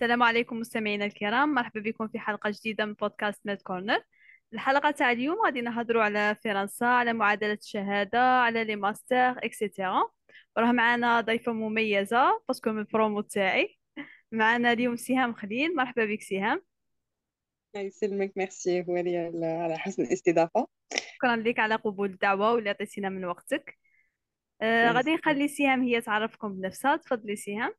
السلام عليكم مستمعينا الكرام. مرحبا بكم في حلقة جديدة من بودكاست ميد كورنر. الحلقة تاع اليوم غادي نهضروا على فرنسا على معادلة الشهادة على لي ماستر اكسيتيرا وراه معنا ضيفة مميزة باسكو من البرومو تاعي. معنا اليوم سهام خليل. مرحبا بك سهام. يسلمك ميرسي. هو على حسن الاستضافة. شكرا لك على قبول الدعوة واللي عطيتينا من وقتك. آه غادي نخلي سهام هي تعرفكم بنفسها. تفضلي سهام.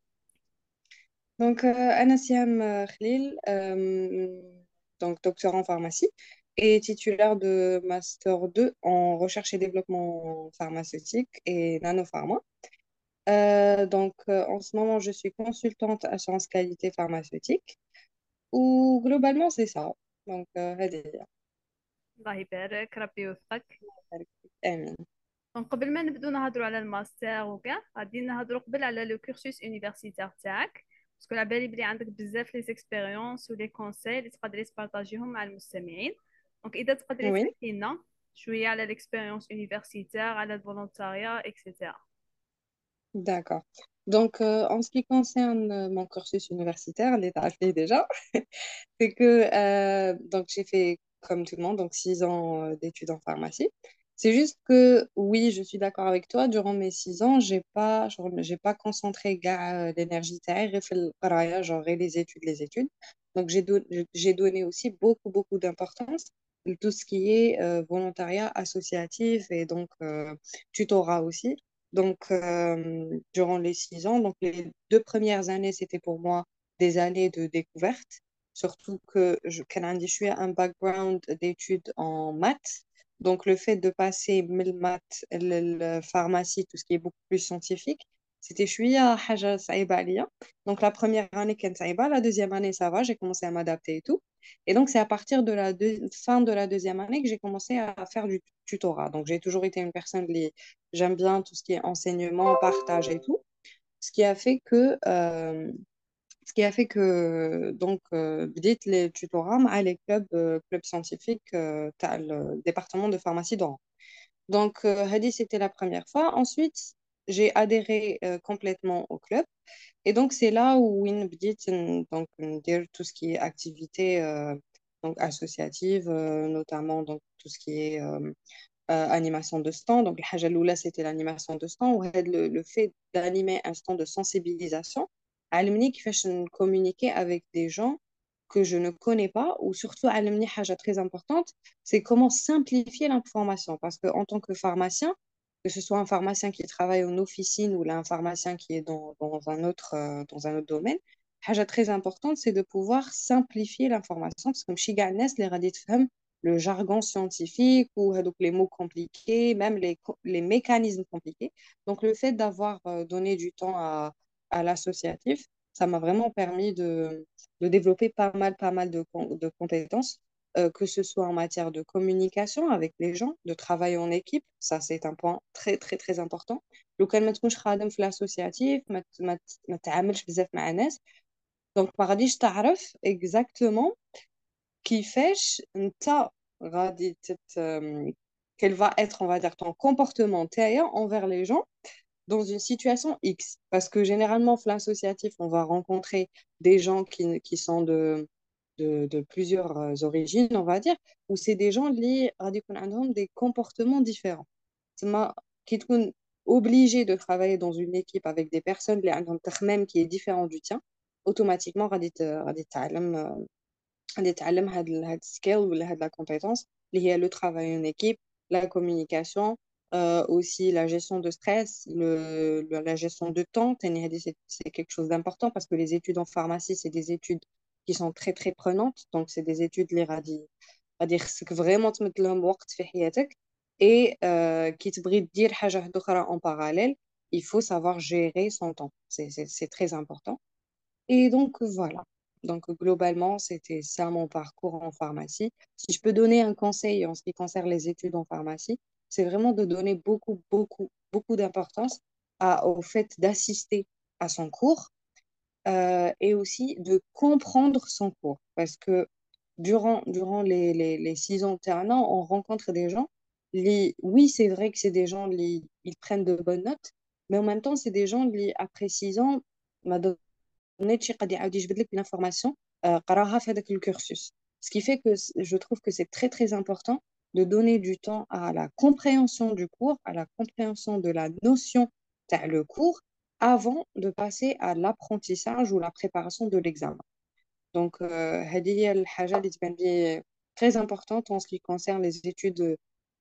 دونك أنا سيام خليل euh, donc docteur en pharmacie et titulaire de master 2 en recherche et développement pharmaceutique et nanopharma. Euh, donc euh, en ce moment je suis consultante assurance qualité pharmaceutique ou globalement c'est ça. Donc euh, هذه هي. الله يبارك ربي يوفقك آمين. دونك قبل ما نبدو نهضروا على الماستر وكاع غادي نهضروا قبل على لو كورسوس يونيفرسيتير تاعك باسكو على بالي بلي عندك بزاف لي زيكسبيريونس ولي كونساي اللي تقدري تبارطاجيهم مع المستمعين دونك اذا تقدري Oui, تحكي لنا شويه على ليكسبيريونس يونيفرسيتير على الفولونتاريا اكسيتيرا d'accord. Donc, euh, en ce qui concerne euh, mon cursus universitaire, l'état appelé déjà, c'est que euh, donc j'ai fait comme tout le monde donc six ans euh, d'études en pharmacie. C'est juste que, oui, je suis d'accord avec toi, durant mes six ans, j'ai pas, j'ai pas concentré euh, l'énergie taille, les études, les études. Donc, j'ai, donné aussi beaucoup, beaucoup d'importance à tout ce qui est euh, volontariat associatif et donc euh, tutorat aussi. Donc, euh, durant les six ans, donc les deux premières années, c'était pour moi des années de découverte, surtout que je, je suis un background d'études en maths. Donc, le fait de passer les maths, la pharmacie, tout ce qui est beaucoup plus scientifique, c'était chouïa haja saïba Donc la première année ken saïba, la deuxième année ça va, j'ai commencé à m'adapter et tout. Et donc c'est à partir de la fin de la deuxième année que j'ai commencé à faire du tutorat. Donc j'ai toujours été une personne qui j'aime bien tout ce qui est enseignement, partage et tout. Ce qui a fait que euh, ce qui a fait que donc euh, بديت les tutorats مع les clubs euh, clubs scientifiques euh, تاع le département de pharmacie d'Oran. Donc euh, هذه c'était la première fois. Ensuite, j'ai adhéré euh, complètement au club et donc c'est là où وين بديت ن- donc ندير tout ce qui est activité euh, donc associative euh, notamment donc tout ce qui est euh, euh, animation de stand. Donc, الحاجة الأولى, c'était l'animation de stand. وهذا le, le fait d'animer un stand de sensibilisation علمني كيفاش communiquer avec des gens que je ne connais pas ou surtout علمني حاجة très importante, c'est comment simplifier l'information. Parce que en tant que pharmacien, que ce soit un pharmacien qui travaille en officine ou là, un pharmacien qui est dans, dans un autre, euh, dans un autre domaine, حاجة très importante, c'est de pouvoir simplifier l'information. Parce que ماشي كاع الناس اللي غادي تفهم le jargon scientifique ou euh, donc les mots compliqués, même les, co- les mécanismes compliqués. Donc, le fait d'avoir euh, donné du temps à, à l'associatif, ça m'a vraiment permis de, de développer pas mal, pas mal de, com- de compétences, euh, que ce soit en matière de communication avec les gens, de travail en équipe. Ça, c'est un point très, très, très important. لو كان ما تكونش خادم في l'associatif ما ت- ما ت- ما تعاملش بزاف مع ناس دونك ما غاديش تعرف exactement كيفاش انت غادي تت euh, quel va être on va dire ton comportement تاعي envers les gens dans une situation X. Parce que généralement, flanc associatif, on va rencontrer des gens qui, qui sont de, de, plusieurs euh, origines, on va dire, où c'est des gens liés à des comportements différents. qui sont obligés de travailler dans une équipe avec des personnes même qui est différent du tien, automatiquement, skill ou la compétence, liée à le travail en équipe, la communication, euh, aussi la gestion de stress, le, la gestion de temps. C'est quelque chose d'important parce que les études en pharmacie, c'est des études qui sont très, très prenantes. Donc, c'est des études, les radis, vraiment te mettre le et euh, qui te bride dire en parallèle. Il faut savoir gérer son temps. C'est très important. Et donc, voilà. Donc, globalement, c'était ça mon parcours en pharmacie. Si je peux donner un conseil en ce qui concerne les études en pharmacie, c'est vraiment de donner beaucoup, beaucoup, beaucoup d'importance au fait d'assister à son cours euh, et aussi de comprendre son cours. Parce que durant, durant les, les, six ans alternants, on rencontre des gens. Les, oui, c'est vrai que c'est des gens, les, ils prennent de bonnes notes, mais en même temps, c'est des gens, les, après six ans, m'a donné l'information, euh, ce qui fait que je trouve que c'est très, très important de donner du temps à la compréhension du cours, à la compréhension de la notion, le cours, avant de passer à l'apprentissage ou la préparation de l'examen. Donc, Hadi euh, très importante en ce qui concerne les études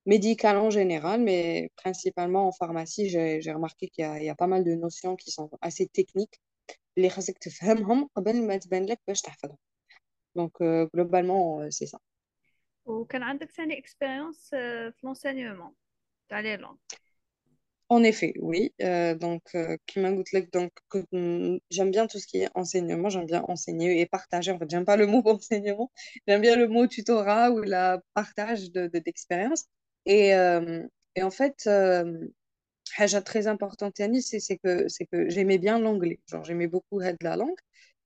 médicales en général, mais principalement en pharmacie, j'ai remarqué qu'il y, a pas mal de notions qui sont assez techniques. Donc, euh, globalement, euh, c'est ça. وكان عندك ثاني expérience euh, في l'enseignement تاع les langues En effet, oui. Euh, donc, euh, donc mm, j'aime bien tout ce qui est enseignement, j'aime bien enseigner et partager. En fait, j'aime pas le mot enseignement, j'aime bien le mot tutorat ou la partage de, d'expérience. Et, euh, et en fait, euh, chose très importante, c'est que, c'est que j'aimais bien l'anglais. Genre, j'aimais beaucoup de la langue.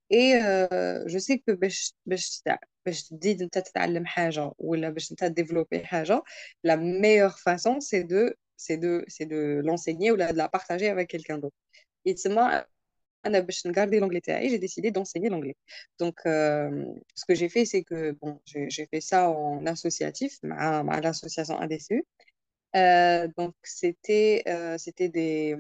Et euh, je sais que باش باش باش تزيد انت تتعلم حاجه ولا باش انت développer حاجه la meilleure façon c'est de c'est de c'est de l'enseigner ou de la partager avec quelqu'un d'autre et تسمى انا باش نغاردي l'anglais تاعي j'ai décidé d'enseigner l'anglais donc euh, ce que j'ai fait c'est que bon j'ai fait ça en associatif مع مع l'association ADCU euh, donc c'était euh, c'était des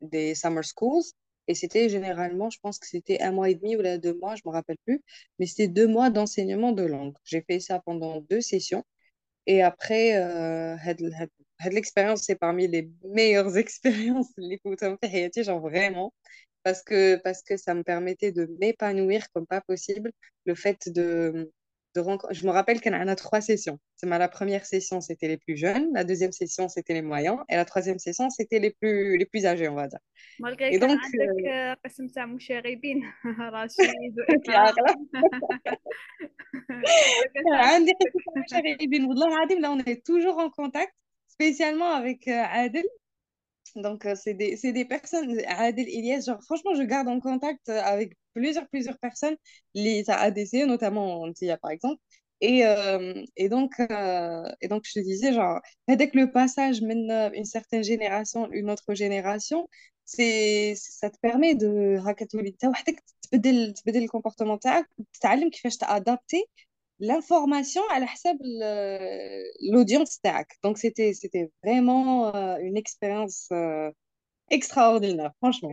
des summer schools et c'était généralement, je pense que c'était un mois et demi ou là, deux mois, je ne me rappelle plus. Mais c'était deux mois d'enseignement de langue. J'ai fait ça pendant deux sessions. Et après, euh, l'expérience, c'est parmi les meilleures expériences, les genre vraiment. Parce que, parce que ça me permettait de m'épanouir comme pas possible. Le fait de, je me rappelle qu'on a trois sessions. La première session, c'était les plus jeunes. La deuxième session, c'était les moyens. Et la troisième session, c'était les plus, les plus âgés, on va dire. Malgré et donc, Là, on est toujours en contact, spécialement avec euh, Adel. Donc, euh, c'est des, des, personnes, Adel Elias, genre, franchement, je garde en contact euh, avec plusieurs, plusieurs personnes, les ADC, notamment Antia, par exemple. Et, euh, et, donc, euh, et donc, je te disais, genre, dès que le passage mène une certaine génération, une autre génération, c'est ça te permet de تبدل le comportement تاعك تتعلم كيفاش t'adapter l'information à la l'audience تاعك donc c'était c'était vraiment euh, une expérience extraordinaire franchement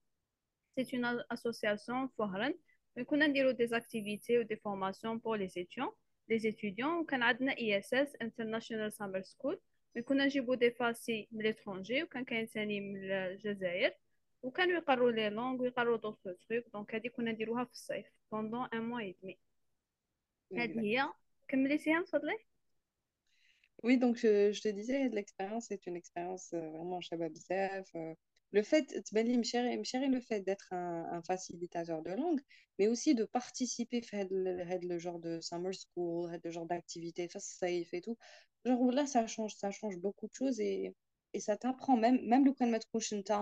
C'est une association foraine. On a des activités ou des formations pour les étudiants. Les étudiants, on a ISS, International Summer School. On a des facis de l'étranger, on a des Jazair. On a les langues, on a d'autres trucs. Donc, on a des pendant un mois et demi. Oui, donc je, je te disais, l'expérience est une expérience euh, vraiment shabab euh, le fait, le fait d'être un, facilitateur de langue, mais aussi de participer à le, genre de summer school, le genre d'activité, safe et tout. Genre là, ça change, ça change beaucoup de choses et, et ça t'apprend, même, même le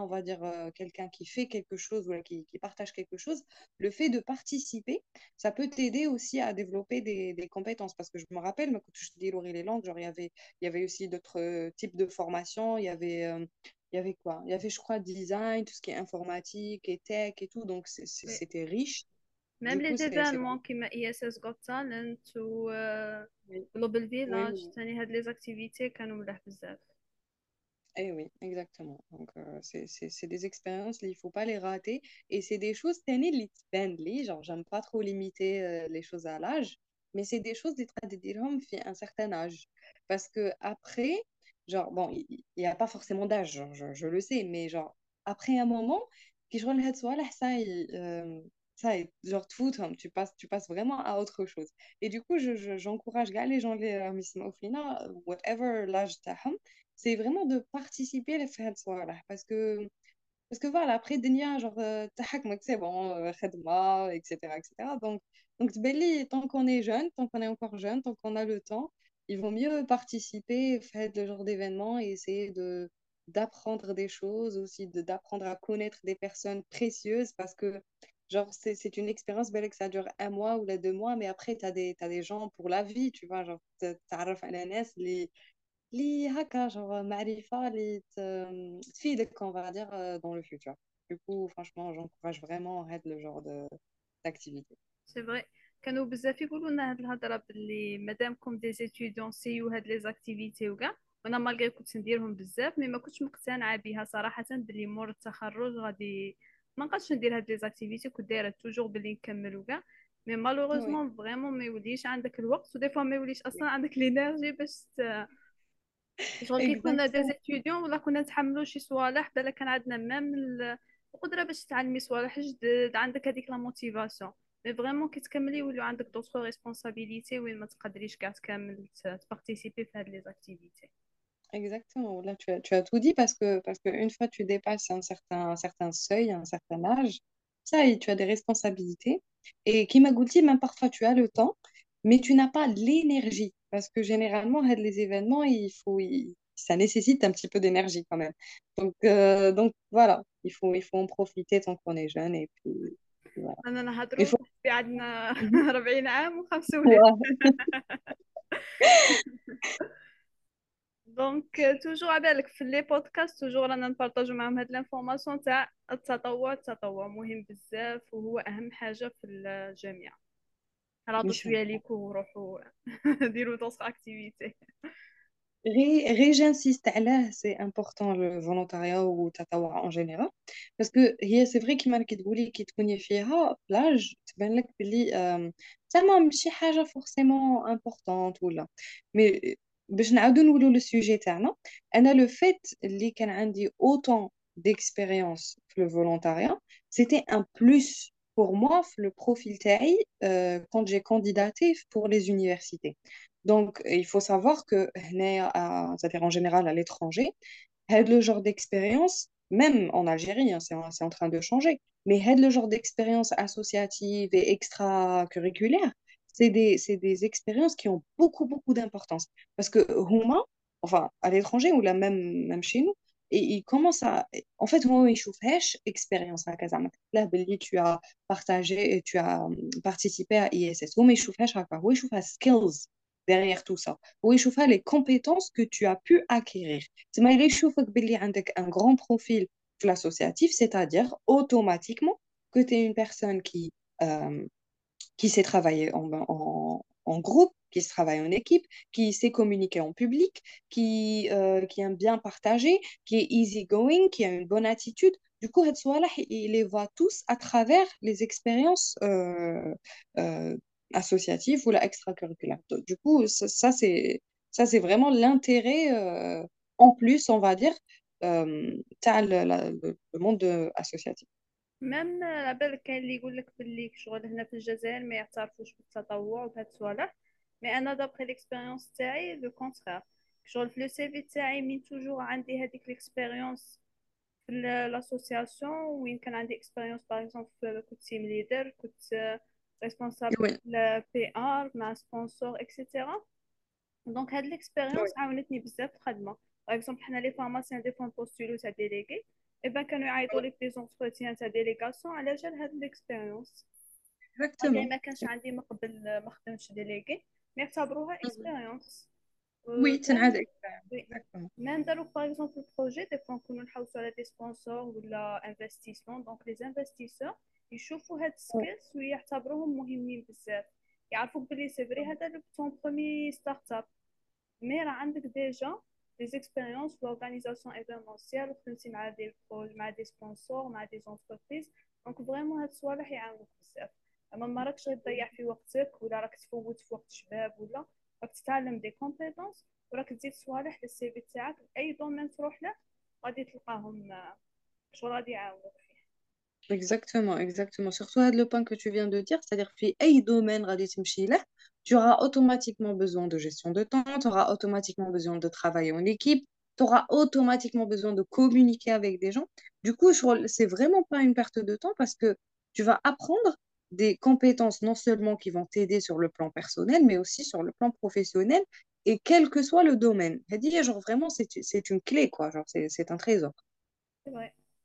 on va dire euh, quelqu'un qui fait quelque chose ou qui, qui, partage quelque chose, le fait de participer, ça peut t'aider aussi à développer des, des, compétences. Parce que je me rappelle, quand je dis les langues, genre, il y avait, il y avait aussi d'autres euh, types de formations, il y avait euh, il y avait quoi? Il y avait, je crois, design, tout ce qui est informatique et tech et tout, donc c'était riche. Même les événements comme ISS Got Talent ou euh, Global Village, les activités qui nous bzaf. Eh oui, exactement. Donc, euh, c'est des expériences, il ne faut pas les rater. Et c'est des choses, genre, j'aime pas trop limiter euh, les choses à l'âge, mais c'est des choses, des traditions, un certain âge. Parce que après, genre, bon, il n'y a pas forcément d'âge, je, je, le sais, mais genre, après un moment, qui je relève soit là, ça, il, euh, ça genre tout tu passes tu passes vraiment à autre chose. Et du coup je j'encourage je, les gens les euh, whatever l'âge hein, c'est vraiment de participer les fêtes parce que parce que voilà après denia genre euh, tac, c'est bon khadma etc etc donc donc belli tant qu'on est jeune tant qu'on est encore jeune tant qu'on a le temps ils vont mieux participer, faire le genre d'événement et essayer de d'apprendre des choses aussi, d'apprendre à connaître des personnes précieuses parce que genre c'est une expérience belle que ça dure un mois ou les deux mois, mais après tu as, des, as des gens pour la vie, tu vois, genre tu les les haka, genre marifa, les euh, tfidek, on va dire, euh, dans le futur. Du coup, franchement, j'encourage vraiment le genre d'activité. C'est vrai. كانوا بزاف يقولوا لنا هاد الهضرة باللي مادامكم دي زيتيديون سيو هاد لي زاكتيفيتي وكاع وأنا مالغري كنت نديرهم بزاف مي ما كنتش مقتنعة بها صراحة باللي مور التخرج غادي ما نقدرش ندير هاد لي زاكتيفيتي كنت دايرة توجور باللي نكمل وكاع مي مالوغوزمون فريمون ما يوليش عندك الوقت ودي فوا ما يوليش أصلا عندك لينيرجي باش شغل كي كنا دي زيتيديون ولا كنا نتحملوا شي صوالح بلا كان عندنا ميم القدرة باش تعلمي صوالح جدد عندك هذيك لا موتيفاسيون مي فريمون كي تكملي يوليو عندك دوطخ ريسبونسابيلتي وين ما تقدريش كاع تكمل تبارتيسيبي في هاد لي زاكتيفيتي Exactement. Là, tu as, tu as tout dit parce que, parce que une fois que tu dépasses un certain, un certain seuil, un certain âge, ça y est, tu as des responsabilités. Et qui m'a goûté, même parfois tu as le temps, mais tu n'as pas l'énergie. Parce que généralement, les événements, il faut, il- ça nécessite un petit peu d'énergie quand même. Donc, euh, donc voilà, il faut, il faut en profiter tant qu'on est jeune. Et puis, أنا نهضروا faut... في عندنا 40 عام وخمس ولاد. دونك توجور عبالك في لي بودكاست توجور رانا نبارطاجو معاهم هاد لانفورماسيون تاع التطوع التطوع مهم بزاف وهو اهم حاجة في الجامعة رادو شوية. ليكو وروحوا ديروا دوطخ اكتيفيتي Ré, ré- j'insiste, علاه c'est important le volontariat ou التطوع en général parce que هي c'est vrai كيما راكي تقولي كي تكوني فيها بلاج تبان لك بلي آم، زعما ماشي حاجة forcément importante ولا mais باش نعاودو نقولو لو سوجي تاعنا انا لو فيت اللي كان عندي autant d'expérience في le volontariat c'était un plus pour moi في le profil تاعي euh, quand j'ai candidaté pour les universités Donc, euh, il faut savoir que, c'est-à-dire en général à l'étranger, le genre d'expérience, même en Algérie, hein, c'est en, train de changer, mais le genre d'expérience associative et extracurriculaire, c'est des, des, expériences qui ont beaucoup, beaucoup d'importance. Parce que Houma, enfin, à l'étranger ou là même, même chez nous, et il commence à en fait moi il chauffe expérience à Kazam là tu as partagé tu as euh, participé à ISS moi il chauffe à quoi skills derrière tout ça. Oui, je vois les compétences que tu as pu acquérir. C'est ما يلي يشوفك باللي عندك un grand profil في l'associatif, c'est-à-dire automatiquement que tu es une personne qui, euh, qui sait travailler en, en, en groupe, qui se travaille en équipe, qui sait communiquer en public, qui, euh, qui aime bien partager, qui est easygoing, qui a une bonne attitude. Du coup, il les voit tous à travers les expériences euh, euh, associatives ou la extracurriculaire. Donc, Du coup, ça, ça, c'est ça, c'est vraiment l'intérêt euh, en plus, on va dire, euh, t'as le, la- le- le monde euh, associatif. ميم على بالك كاين اللي يقول لك باللي شغل هنا في الجزائر ما يعترفوش بالتطوع وبهاد الصوالح مي انا دابخي ليكسبيريونس تاعي لو كونترير شغل في لو سي في تاعي مين توجور عندي هذيك ليكسبيريونس في لاسوسياسيون وين كان عندي اكسبيريونس باغ اكزومبل كنت تيم ليدر كنت ريسبونسابل Oui, بي ار مع سبونسور اكسيتيرا دونك هاد oui, ليكسبيريونس عاونتني بزاف في الخدمه باغ اكزومبل حنا لي فارماسيان دي فون بوستولو تاع ديليغي اي بان كانوا يعيطوا لي في لي زونتروتيان تاع ديليغاسيون على جال هاد ليكسبيريونس مالغري exactement. ما كانش عندي من قبل ما خدمتش ديليغي ما يعتبروها Mhm. اكسبيريونس Oui, c'est une ميم expérience. Exactement. ميم داروا باغ اكزومبل بروجي دي فوا نكونوا نحوسوا على دي سبونسور ولا انفستيسمون دونك لي انفستيسور يشوفوا هاد السكيلز ويعتبروهم مهمين بزاف. يعرفوك بلي سي فري هذا لو طون برومي ستارت اب مي راه عندك ديجا دي زيكسبيريونس في لورغانيزاسيون ايفينمونسيال خدمتي مع دي بروج مع دي سبونسور مع دي زونتربريز دونك فريمون هاد الصوالح يعاونوك بزاف. أما ما راكش تضيع في وقتك ولا راك تفوت في وقت شباب ولا راك تتعلم دي كومبيتونس وراك تزيد صوالح للسي في تاعك أي دومين تروح له غادي تلقاهم آه، شغل غادي يعاونوك Exactement, exactement. Surtout le point que tu viens de dire, c'est-à-dire que أي domaine غادي تمشي له, tu auras automatiquement besoin de gestion de temps, tu auras automatiquement besoin de travailler en équipe, tu auras automatiquement besoin de communiquer avec des gens. Du coup, c'est vraiment pas une perte de temps parce que tu vas apprendre des compétences non seulement qui vont t'aider sur le plan personnel, mais aussi sur le plan professionnel et quel que soit le domaine. Genre vraiment, c'est une clé, quoi. Genre, c'est un trésor. C'est vrai.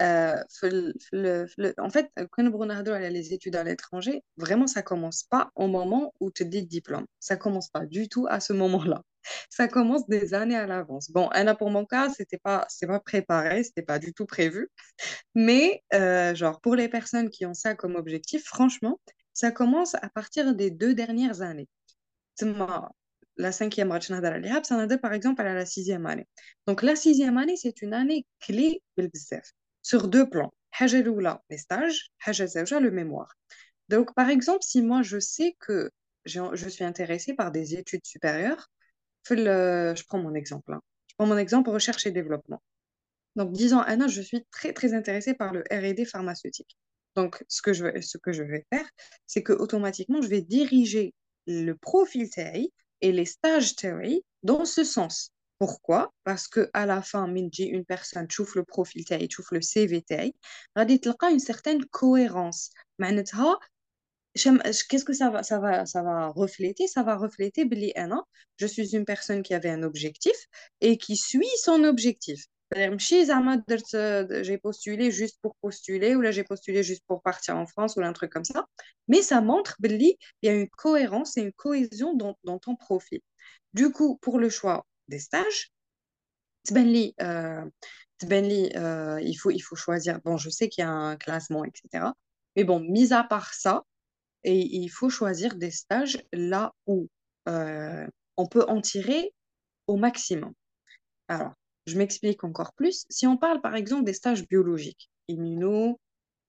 Euh, en fait, quand on parle les études à l'étranger, vraiment, ça commence pas au moment où tu dis diplôme. Ça commence pas du tout à ce moment-là. Ça commence des années à l'avance. Bon, Anna, pour mon cas, c'était pas, pas préparé, c'était pas du tout prévu. Mais, euh, genre, pour les personnes qui ont ça comme objectif, franchement, ça commence à partir des deux dernières années. La cinquième, ça par exemple, à la sixième année. Donc, la sixième année, c'est une année clé sur deux plans. les stages, le mémoire. Donc, par exemple, si moi, je sais que je suis intéressée par des études supérieures, je prends mon exemple. Hein. Je prends mon exemple recherche et développement. Donc, disons, Anna, je suis très, très intéressée par le R&D pharmaceutique. Donc, ce que je, ce que je vais faire, c'est que automatiquement, je vais diriger le profil TI et les stages TI dans ce sens. Pourquoi? Parce que à la fin, Minji, une personne chouffe le profil TI, chouffe le CV TI, une certaine cohérence. Qu'est-ce que ça va, ça va, ça va refléter? Ça va refléter, je suis une personne qui avait un objectif et qui suit son objectif. J'ai postulé juste pour postuler ou là j'ai postulé juste pour partir en France ou un truc comme ça. Mais ça montre qu'il y a une cohérence et une cohésion dans ton profil. Du coup, pour le choix des stages. Euh, euh, il, faut, il faut choisir. Bon, je sais qu'il y a un classement, etc. Mais bon, mis à part ça, et il faut choisir des stages là où euh, on peut en tirer au maximum. Alors, je m'explique encore plus. Si on parle par exemple des stages biologiques, immuno,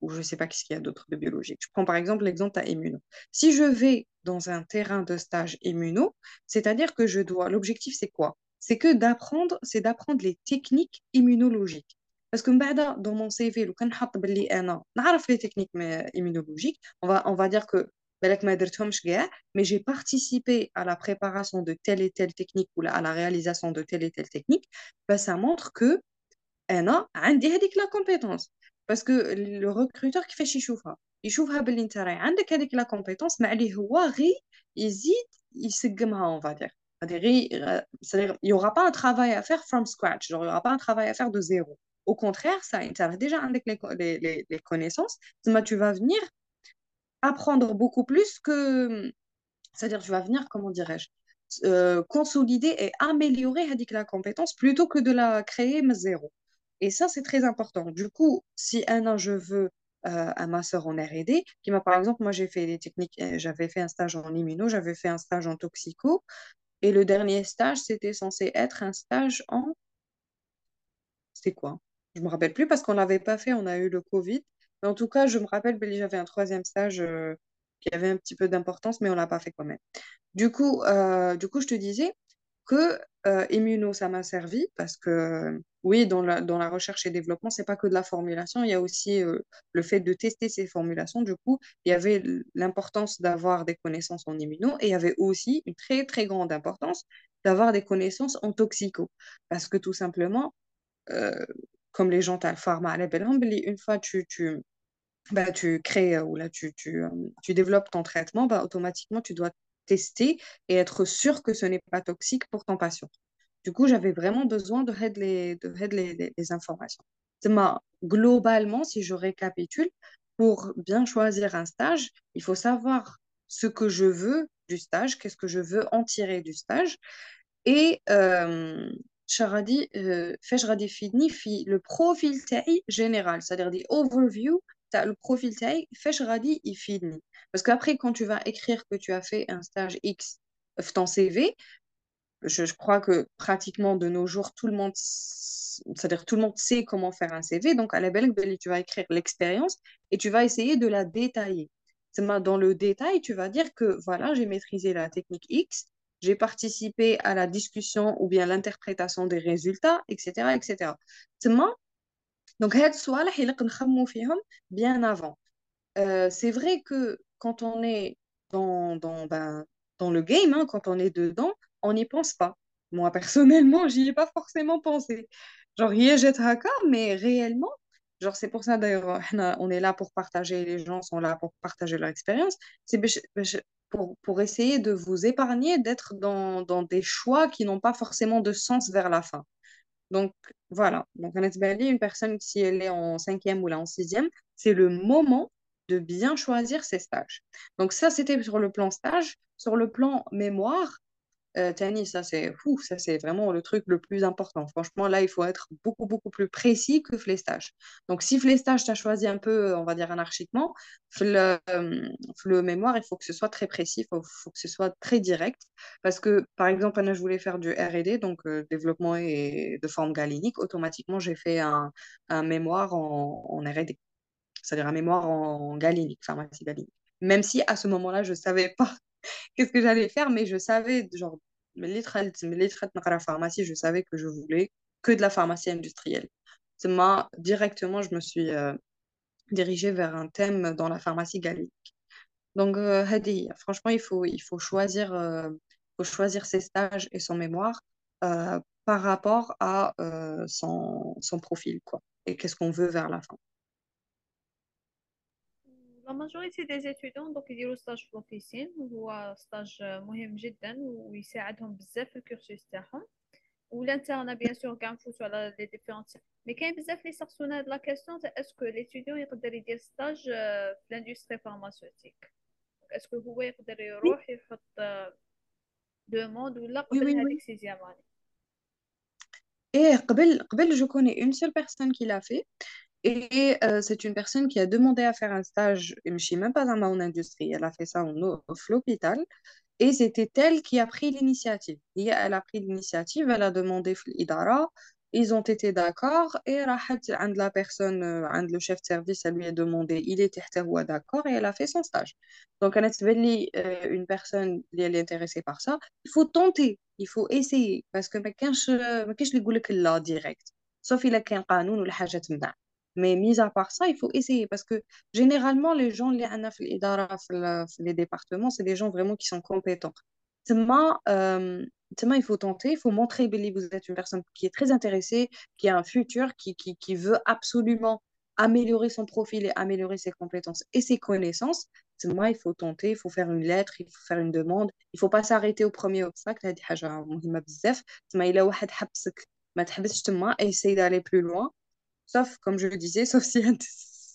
ou je ne sais pas ce qu'il y a d'autre de biologique. Je prends par exemple l'exemple à immuno. Si je vais dans un terrain de stage immuno, c'est-à-dire que je dois, l'objectif c'est quoi? C'est que d'apprendre, c'est d'apprendre les techniques immunologiques. Parce que dans mon CV, les techniques immunologiques, on va, on va dire que mais j'ai participé à la préparation de telle et telle technique ou à la réalisation de telle et telle technique, ben ça montre que a la compétence. Parce que le recruteur qui fait chichoufa, il chauffe la compétence, mais il on va dire. Euh, c'est-à-dire il n'y aura pas un travail à faire from scratch, il n'y aura pas un travail à faire de zéro. Au contraire, ça intéresse déjà avec les, les, les, connaissances, tu vas venir apprendre beaucoup plus que... C'est-à-dire tu vas venir, comment dirais-je, euh, consolider et améliorer la compétence plutôt que de la créer mais zéro. Et ça, c'est très important. Du coup, si un an, je veux euh, un master en R&D, qui m'a, par exemple, moi, j'ai fait des techniques, j'avais fait un stage en immuno, j'avais fait un stage en toxico, et le dernier stage, c'était censé être un stage en... C'était quoi? Je me rappelle plus parce qu'on l'avait pas fait, on a eu le Covid. Mais en tout cas, je me rappelle j'avais un troisième stage euh, qui avait un petit peu d'importance, mais on l'a pas fait quand même. Du coup, euh, du coup, je te disais que euh, Immuno, ça m'a servi parce que oui, dans la, recherche et développement, c'est pas que de la formulation, il y a aussi euh, le fait de tester ces formulations. Du coup, il y avait l'importance d'avoir des connaissances en immuno et il y avait aussi une très, très grande importance d'avoir des connaissances en toxico. Parce que tout simplement, euh, comme les gens à pharma à la une fois tu, tu, bah, tu crées ou là tu, tu, tu développes ton traitement, bah, automatiquement tu dois tester et être sûr que ce n'est pas toxique pour ton patient. Du coup, j'avais vraiment besoin de de les, informations. Globalement, si je récapitule, pour bien choisir un stage, il faut savoir ce que je veux du stage, qu'est-ce que je veux en tirer du stage. Et euh, Charadi, euh, définit le profil général, c'est-à-dire des overview, le profil TI, Radi, il finit. Parce qu'après, quand tu vas écrire que tu as fait un stage X euh, ton CV, je, crois que pratiquement de nos jours, tout le monde, c'est-à-dire tout le monde sait comment faire un CV. Donc, à la belle, tu vas écrire l'expérience et tu vas essayer de la détailler. Dans le détail, tu vas dire que voilà, j'ai maîtrisé la technique X, j'ai participé à la discussion ou bien l'interprétation des résultats, etc. etc. Donc, هاد الصوالح يلق نخمو فيهم bien avant. Euh, c'est vrai que quand on est dans, dans, ben, dans le game, hein, quand on est dedans, on n'y pense pas. Moi, personnellement, j'y ai pas forcément pensé. Genre, y est haka, mais réellement, genre, c'est pour ça d'ailleurs, on est là pour partager, les gens sont là pour partager leur expérience. C'est pour, pour essayer de vous épargner d'être dans, dans des choix qui n'ont pas forcément de sens vers la fin. Donc, voilà. Donc, une personne, si elle est en cinquième ou là en sixième, c'est le moment de bien choisir ses stages. Donc, ça, c'était sur le plan stage. Sur le plan mémoire, euh, Tani, ça c'est ça c'est vraiment le truc le plus important. Franchement, là, il faut être beaucoup, beaucoup plus précis que les stages. Donc, si les stages, tu as choisi un peu, on va dire anarchiquement, le, le mémoire, il faut que ce soit très précis, il faut, faut, que ce soit très direct. Parce que, par exemple, Anna, je voulais faire du RD, donc euh, développement et de forme galénique, automatiquement, j'ai fait un, un, mémoire en, en RD, c'est-à-dire un mémoire en galénique, pharmacie galénique. Même si à ce moment-là, je ne savais pas qu'est-ce que j'allais faire, mais je savais, genre, la pharmacie, je savais que je voulais que de la pharmacie industrielle. Moi, directement, je me suis euh, dirigée vers un thème dans la pharmacie galénique. Donc, euh, franchement, il faut, il faut, choisir, euh, faut choisir ses stages et son mémoire par rapport à son, son profil, quoi, et qu'est-ce qu'on veut vers la fin. لا ماجوريتي دي زيتيدون دونك يديروا ستاج في لوفيسين وهو ستاج مهم جدا ويساعدهم بزاف في الكورسوس تاعهم ولا انا بيان سور كاع نفوتو على لي ديفيرونت مي كاين بزاف لي سقسونا هاد لا كيسيون تاع اسكو ليتيديون يقدر يدير ستاج في لاندستري فارماسيوتيك اسكو هو يقدر يروح يحط دوموند ولا قبل هذيك سيزيام اني ايه قبل قبل جو كوني اون سول بيرسون كي لا في Et euh, c'est une personne qui a demandé à faire un stage, je ne même pas dans mon industrie, elle a fait ça en l'hôpital. Et c'était elle qui a pris l'initiative. Elle a pris l'initiative, elle a demandé l'IDARA, ils ont été d'accord, et la personne, euh, le chef de service, elle lui a demandé, il était d'accord, et elle a fait son stage. Donc, euh, une personne qui est intéressée par ça, il faut tenter, il faut essayer, parce que je ne sais pas direct. Sauf il y a un canon ou la mais mis à part ça, il faut essayer parce que généralement, les gens, les les départements, c'est des gens vraiment qui sont compétents. Euh, il faut tenter, il faut montrer que vous êtes une personne qui est très intéressée, qui a un futur, qui, qui, qui veut absolument améliorer son profil et améliorer ses compétences et ses connaissances. Moi, il faut tenter, il faut faire une lettre, il faut faire une demande. Il faut pas s'arrêter au premier obstacle. Il essayer d'aller plus loin sauf, comme je le disais, sauf si,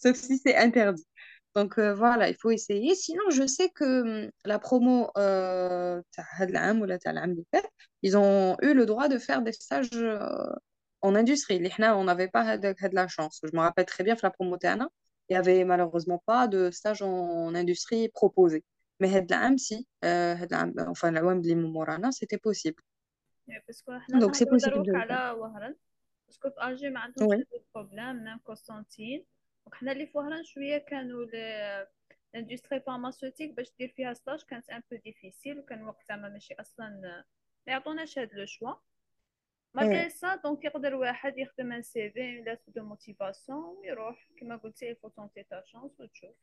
sauf si c'est interdit. Donc euh, voilà, il faut essayer. Sinon, je sais que hum, la promo euh, ils ont eu le droit de faire des stages euh, en industrie. On n'avait pas de, la chance. Je me rappelle très bien que la promo il n'y avait malheureusement pas de stage en, industrie proposé. Mais si, enfin la WEM c'était possible. Donc c'est possible. De... باسكو في الجي ما عندهمش هاد البروبليم ميم كونستانتين وحنا اللي في وهران شوية كانوا لاندستري فارماسيوتيك باش دير فيها ستاج كانت ان بو ديفيسيل وكان وقتها ما ماشي أصلا ما يعطوناش هاد لو شوا مالغري سا دونك يقدر واحد يخدم ان سي في لاتر دو موتيفاسيون ويروح كما قلتي يفو تونتي تا شانس وتشوف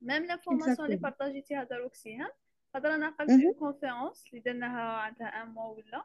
ميم لا فورماسيون اللي بارطاجيتيها داروك سيهام خاطر أنا قلت اون كونفيرونس اللي درناها عندها ان موا ولا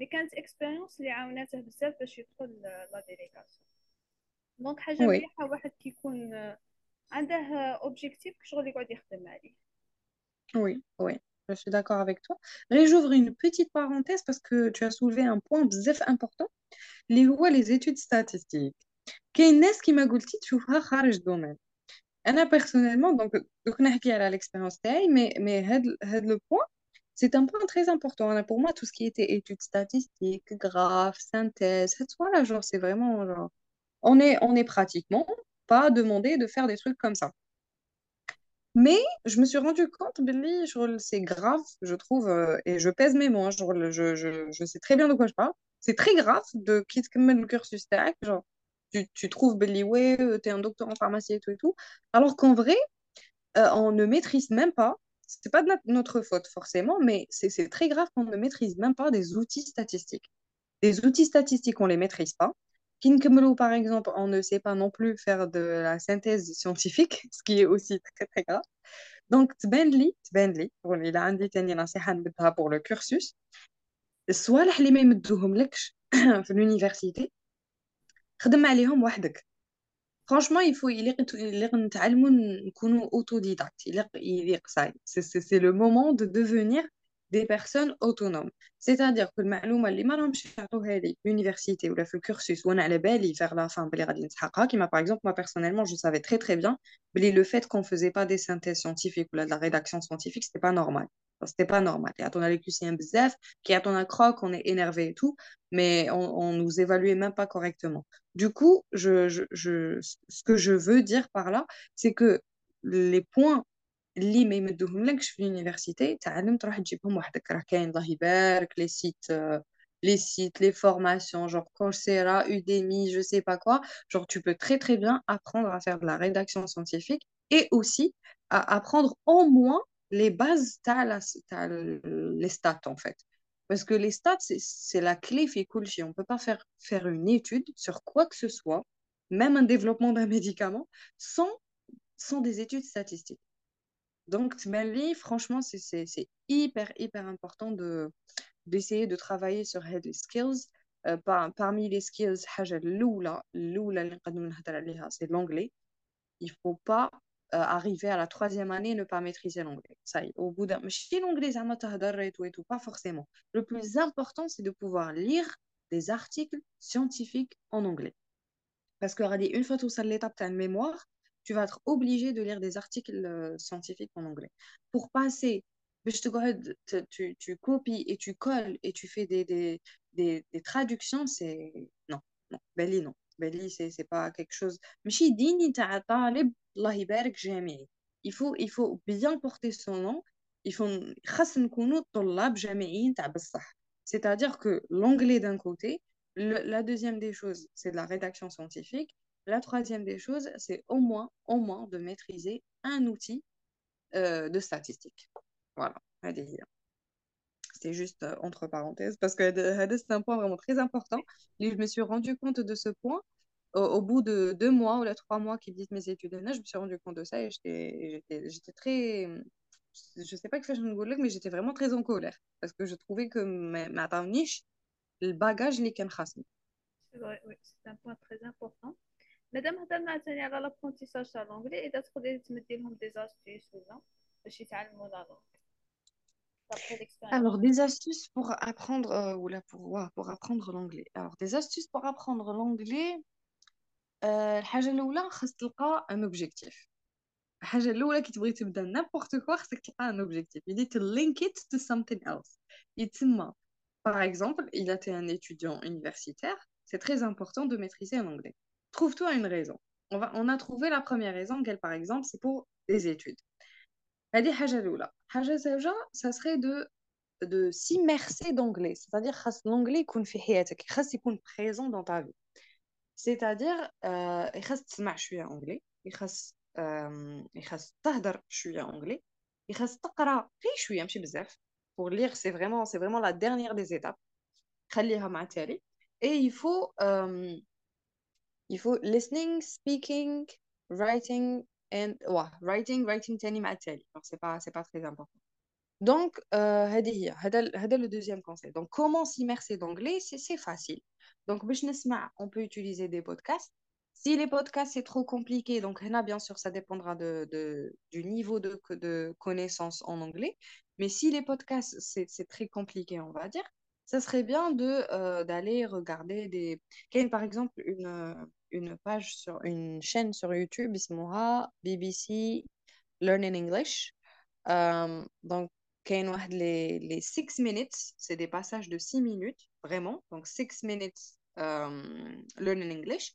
مي كانت اكسبيريونس اللي عاوناته بزاف باش يدخل لا ديليغاسيون دونك حاجه مليحه واحد كيكون عنده اوبجيكتيف شغل يقعد يخدم عليه Oui, oui, je suis d'accord avec toi. J'ouvre une petite parenthèse parce que tu as soulevé un point bzef important. Les, les études statistiques. كاين ناس كيما قلتي تشوفها خارج domaine. Anna, personnellement, donc, donc on a qui à l'expérience TAI, mais, mais had, had le point, c'est un point très important. Anna, pour moi, tout ce qui était études statistiques, graphes, synthèse, voilà, genre, c'est vraiment, genre, on est, on est pratiquement pas demandé de faire des trucs comme ça. Mais je me suis rendu compte, Billy, c'est grave, je trouve, euh, et je pèse mes mots, hein, je, je, je sais très bien de quoi je parle. C'est très grave de quitter le cursus TAC, genre, tu, tu trouves, Billy, ouais, euh, t'es un docteur en pharmacie et tout et tout. Alors qu'en vrai, euh, on ne maîtrise même pas, c'est pas de notre faute forcément, mais c'est très grave qu'on ne maîtrise même pas des outils statistiques. Des outils statistiques, on ne les maîtrise pas. Kinkemelo, par exemple, on ne sait pas non plus faire de la synthèse scientifique, ce qui est aussi très très grave. Donc, تبان تبان pour il a عندي تاني نصيحة نبدها pour le cursus الصوالح اللي ما يمدوهم لكش في l'université خدم عليهم وحدك franchement il faut il est نتعلموا نكونوا autodidacte il est c'est le moment de devenir des personnes autonomes. C'est-à-dire que المعلومه اللي ما راهمش يعطوها لي l'université ou في الكورسوس وانا على بالي vers la fin بلي غادي نسحقها كيما par exemple moi personnellement je savais très très bien بلي le fait qu'on faisait pas des synthèses scientifiques ou de la rédaction scientifique c'était pas normal c'était pas normal يعطونا les lycéens bzaf qui un croc on est énervé et tout mais on, on nous évaluait même pas correctement du coup je, je, je, ce que je veux dire par là c'est que les points اللي ما يمدوهملكش في l'université تعلم تروح تجيبهم وحدك راه كاين الله يبارك لي سيت les sites, les formations, genre Coursera, Udemy, je sais pas quoi. Genre, tu peux très très bien apprendre à faire de la rédaction scientifique et aussi à apprendre au moins les bases, t'as la, as les stats en fait. Parce que les stats, c'est la clé fait cool On ne peut pas faire, faire une étude sur quoi que ce soit, même un développement d'un médicament, sans, sans des études statistiques. Donc, Tmali, franchement, c'est hyper, hyper important de d'essayer de travailler sur les skills. Euh, par, parmi les skills, c'est l'anglais. Il ne faut pas euh, arriver à la troisième année et ne pas maîtriser l'anglais. Ça y est, au bout d'un... Si l'anglais, et tout et tout, pas forcément. Le plus important, c'est de pouvoir lire des articles scientifiques en anglais. Parce que, une fois que tu as l'étape de mémoire, tu vas être obligé de lire des articles euh, scientifiques en anglais. Pour passer, tu, tu copies et tu colles et tu fais des, des, des, traductions, c'est... Non, non, Belli, non. C'est, c'est pas quelque chose... Il faut, il faut bien porter son nom. Il faut c'est-à-dire que l'anglais d'un côté, la deuxième des choses, c'est de la rédaction scientifique. La troisième des choses, c'est au moins, au moins de maîtriser un outil euh, de statistique. Voilà, c'était juste euh, entre parenthèses parce que c'est un point vraiment très important. Et je me suis rendu compte de ce point au, bout de deux mois ou trois mois qui disent mes études. je me suis rendu compte de ça et j'étais très. Je sais pas que je me mais j'étais vraiment très en colère parce que je trouvais que ma niche, le bagage, les C'est vrai, oui, c'est un point très important. مادام هضرنا عاوتاني على لابرونتيساج تاع لونجلي اذا تقدري تمدي لهم دي زاستيس ولا باش يتعلموا لا Alors, des astuces pour apprendre, euh, ou là, pour, ouais, pour apprendre l'anglais. Alors, des astuces pour apprendre l'anglais. الحاجة الأولى خاص تلقى un objectif. الحاجة الأولى كي تبغي تبدا n'importe quoi خاصك تلقى un objectif. You need to link it to something else. يتسمى par exemple, il a été un étudiant universitaire, c'est très important de maîtriser l'anglais. Trouve-toi une raison. On, va, on a trouvé la première raison, qu'elle, par exemple, c'est pour des études. Elle dit ça serait de, de s'immerser d'anglais. C'est-à-dire que l'anglais est présent dans ta vie. C'est-à-dire, il faut تسمع شوية anglais, il faut تهدر شوية anglais, il faut تقرا غير شوية ماشي بزاف. Pour lire, c'est vraiment, c'est vraiment la dernière des étapes. خليها مع التالي. Et il faut euh, il faut listening, speaking, writing and ouais, writing, writing تاني مع التالي. Donc c'est pas c'est pas très important. Donc euh, هذه هي هذا le deuxième conseil. Donc comment s'immerser d'anglais, c'est c'est facile. Donc باش نسمع, on peut utiliser des podcasts. Si les podcasts c'est trop compliqué, donc là bien sûr ça dépendra de, de du niveau de, de connaissance en anglais. Mais si les podcasts c'est très compliqué, on va dire, ça serait bien de euh, d'aller regarder des. Il par exemple une, une page sur une chaîne sur YouTube, Ismoha, BBC Learning English. Euh, donc, les, les six minutes, c'est des passages de six minutes, vraiment. Donc, six minutes euh, Learning English.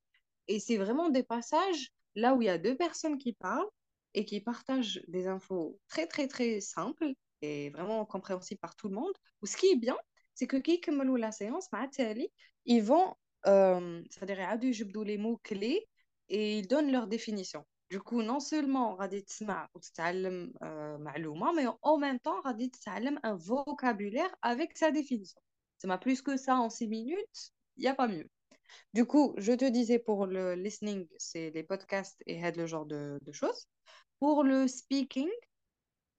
Et c'est vraiment des passages là où il y a deux personnes qui parlent et qui partagent des infos très, très, très simples et vraiment compréhensibles par tout le monde. Ou ce qui est bien, c'est que qui كيكملوا la séance مع التالي ils vont euh, c'est-à-dire يعاودوا يجبدوا les mots clés et ils donnent leur définition du coup non seulement غادي تسمع وتتعلم euh, معلومة mais en même temps غادي تتعلم un vocabulaire avec sa définition ça m'a plus que ça en six minutes il n'y a pas mieux du coup, je te disais pour le listening, c'est les podcasts et le genre de, de choses. Pour le speaking,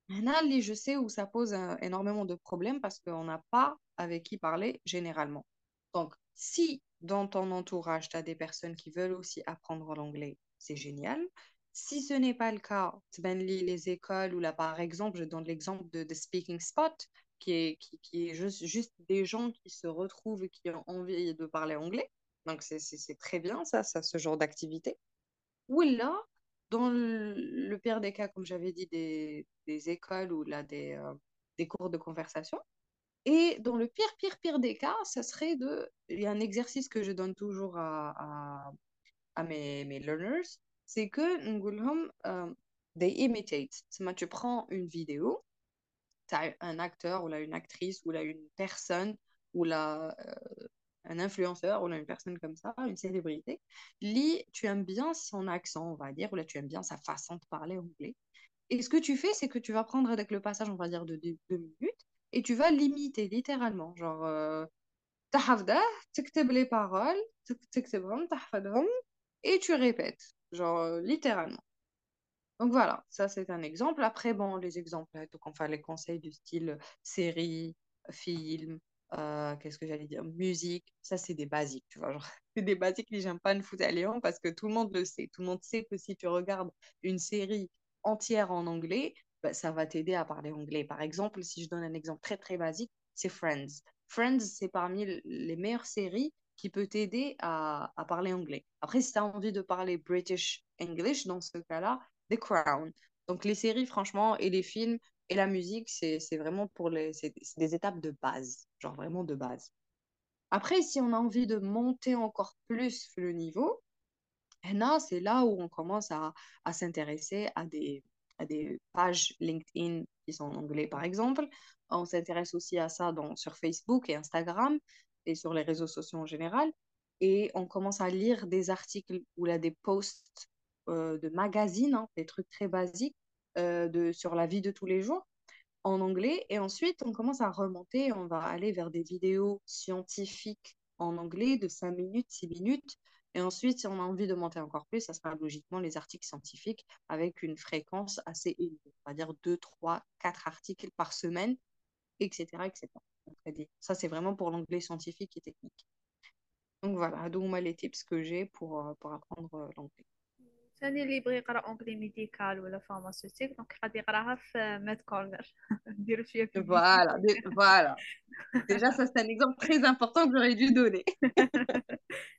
Là, je sais où ça pose euh, énormément de problèmes parce qu'on n'a pas avec qui parler généralement. Donc, si dans ton entourage, tu as des personnes qui veulent aussi apprendre l'anglais, c'est génial. Si ce n'est pas le cas, les écoles ou là, par exemple, je donne l'exemple de, de Speaking Spot, qui est, qui est juste, juste, des gens qui se retrouvent et qui ont envie de parler anglais. Donc, c'est très bien, ça, ça ce genre d'activité. Ou là, dans le, pire des cas, comme j'avais dit, des, des, écoles ou là, des, euh, des cours de conversation. Et dans le pire, pire, pire des cas, ça serait de... Il y a un exercice que je donne toujours à, mes, learners, c'est que, nous euh, they imitate. Tu prends une vidéo, tu as un acteur ou là, une actrice ou là, une personne ou là, euh, un influenceur ou une personne comme ça, une célébrité, lit, tu aimes bien son accent, on va dire, ou là tu aimes bien sa façon de parler anglais. Et ce que tu fais, c'est que tu vas prendre avec le passage, on va dire, de deux, minutes, et tu vas l'imiter littéralement. Genre, euh, les paroles, et tu répètes, genre euh, littéralement. Donc voilà, ça c'est un exemple. Après, bon, les exemples, donc enfin les conseils du style série, film, euh, qu'est-ce que j'allais dire Musique, ça c'est des basiques, tu vois. C'est des basiques que j'aime pas ne foutre à Léon parce que tout le monde le sait. Tout le monde sait que si tu regardes une série entière en anglais, bah, ça va t'aider à parler anglais. Par exemple, si je donne un exemple très très basique, c'est Friends. Friends, c'est parmi les meilleures séries qui peut t'aider à, parler anglais. Après, si tu as envie de parler British English, dans ce cas-là, The Crown. Donc les séries, franchement, et les films, et la musique, c'est vraiment pour les, c'est des étapes de base, genre vraiment de base. Après, si on a envie de monter encore plus le niveau, c'est là où on commence à s'intéresser à des, des pages LinkedIn qui sont en anglais, par exemple. On s'intéresse aussi à ça dans, sur Facebook et Instagram et sur les réseaux sociaux en général. Et on commence à lire des articles ou là, des posts euh, de magazines, hein, des trucs très basiques euh, de, sur la vie de tous les jours en anglais. Et ensuite, on commence à remonter, on va aller vers des vidéos scientifiques en anglais de 5 minutes, 6 minutes. Et ensuite, si on a envie de monter encore plus, ça sera logiquement les articles scientifiques avec une fréquence assez élevée, on va dire 2, 3, 4 articles par semaine, etc. etc. Ça, c'est vraiment pour l'anglais scientifique et technique. Donc voilà, donc moi les tips que j'ai pour, euh, pour apprendre euh, l'anglais. ثاني اللي يبغي يقرا اونغلي ميديكال ولا فارماسيوتيك دونك غادي يقراها في ميد كورنر نديرو شويه في فوالا فوالا ديجا سا سي ان اكزومبل تري امبورطون que j'aurais dû donner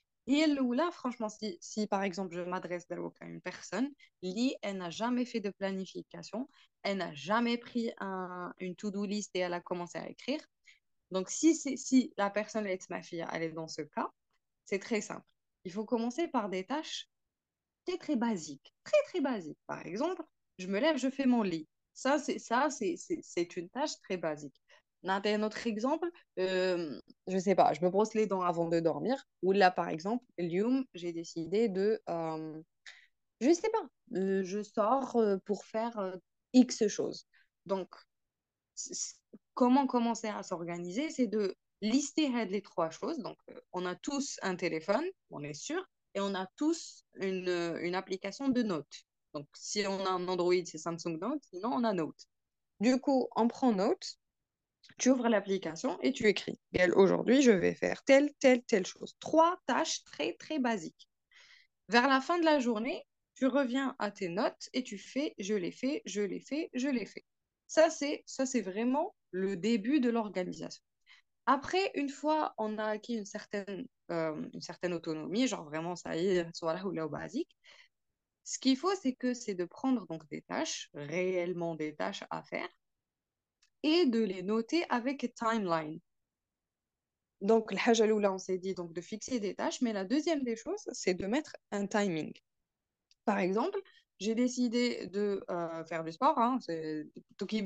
Et là, franchement, si, si par exemple, je m'adresse à une personne, Lee, elle n'a jamais fait de planification, elle n'a jamais pris un, une to-do list et elle a commencé à écrire. Donc, si, si la personne est ma fille, elle est dans ce cas, c'est très simple. Il faut commencer par des tâches très très basique, très très basique. Par exemple, je me lève, je fais mon lit. Ça, c'est ça, c'est une tâche très basique. Un autre exemple, euh, je sais pas, je me brosse les dents avant de dormir. Ou là, par exemple, Lium, j'ai décidé de, euh, je sais pas, euh, je sors euh, pour faire euh, X choses. Donc, comment commencer à s'organiser, c'est de lister les trois choses. Donc, on a tous un téléphone, on est sûr, et on a tous une, une application de notes. Donc, si on a un Android, c'est Samsung Note, sinon on a Note. Du coup, on prend Note, tu ouvres l'application et tu écris. Aujourd'hui, je vais faire telle, telle, telle chose. Trois tâches très, très basiques. Vers la fin de la journée, tu reviens à tes notes et tu fais je l'ai fait, je l'ai fait, je l'ai fait. Ça, c'est ça c'est vraiment le début de l'organisation. Après, une fois on a acquis une certaine, euh, une certaine autonomie, genre vraiment ça y est, soit ou là basique, ce qu'il faut, c'est que c'est de prendre donc des tâches, réellement des tâches à faire, et de les noter avec timeline. Donc, là, on s'est dit donc de fixer des tâches, mais la deuxième des choses, c'est de mettre un timing. Par exemple, j'ai décidé de euh, faire du sport, hein, c'est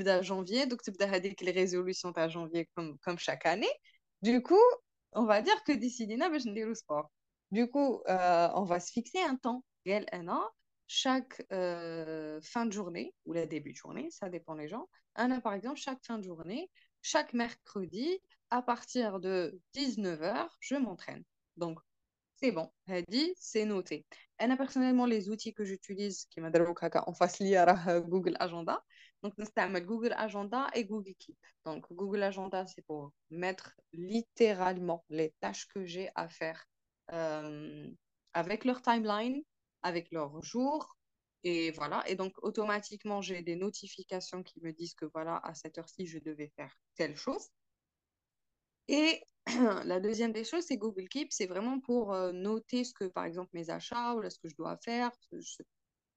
à janvier, donc les résolutions à janvier comme, comme chaque année. Du coup, on va dire que d'ici je vais le sport. Du coup, euh, on va se fixer un temps, un an, chaque euh, fin de journée, ou le début de journée, ça dépend des gens. Un an, par exemple, chaque fin de journée, chaque mercredi, à partir de 19h, je m'entraîne. Donc, c'est bon, dit, c'est noté. Et personnellement, les outils que j'utilise, qui en face à Google Agenda, donc j'utilise Google Agenda et Google Keep. Donc, Google Agenda, c'est pour mettre littéralement les tâches que j'ai à faire euh, avec leur timeline, avec leur jour. Et voilà. Et donc, automatiquement, j'ai des notifications qui me disent que voilà, à cette heure-ci, je devais faire telle chose. Et la deuxième des choses, c'est Google Keep. C'est vraiment pour euh, noter ce que, par exemple, mes achats ou là, ce que je dois faire,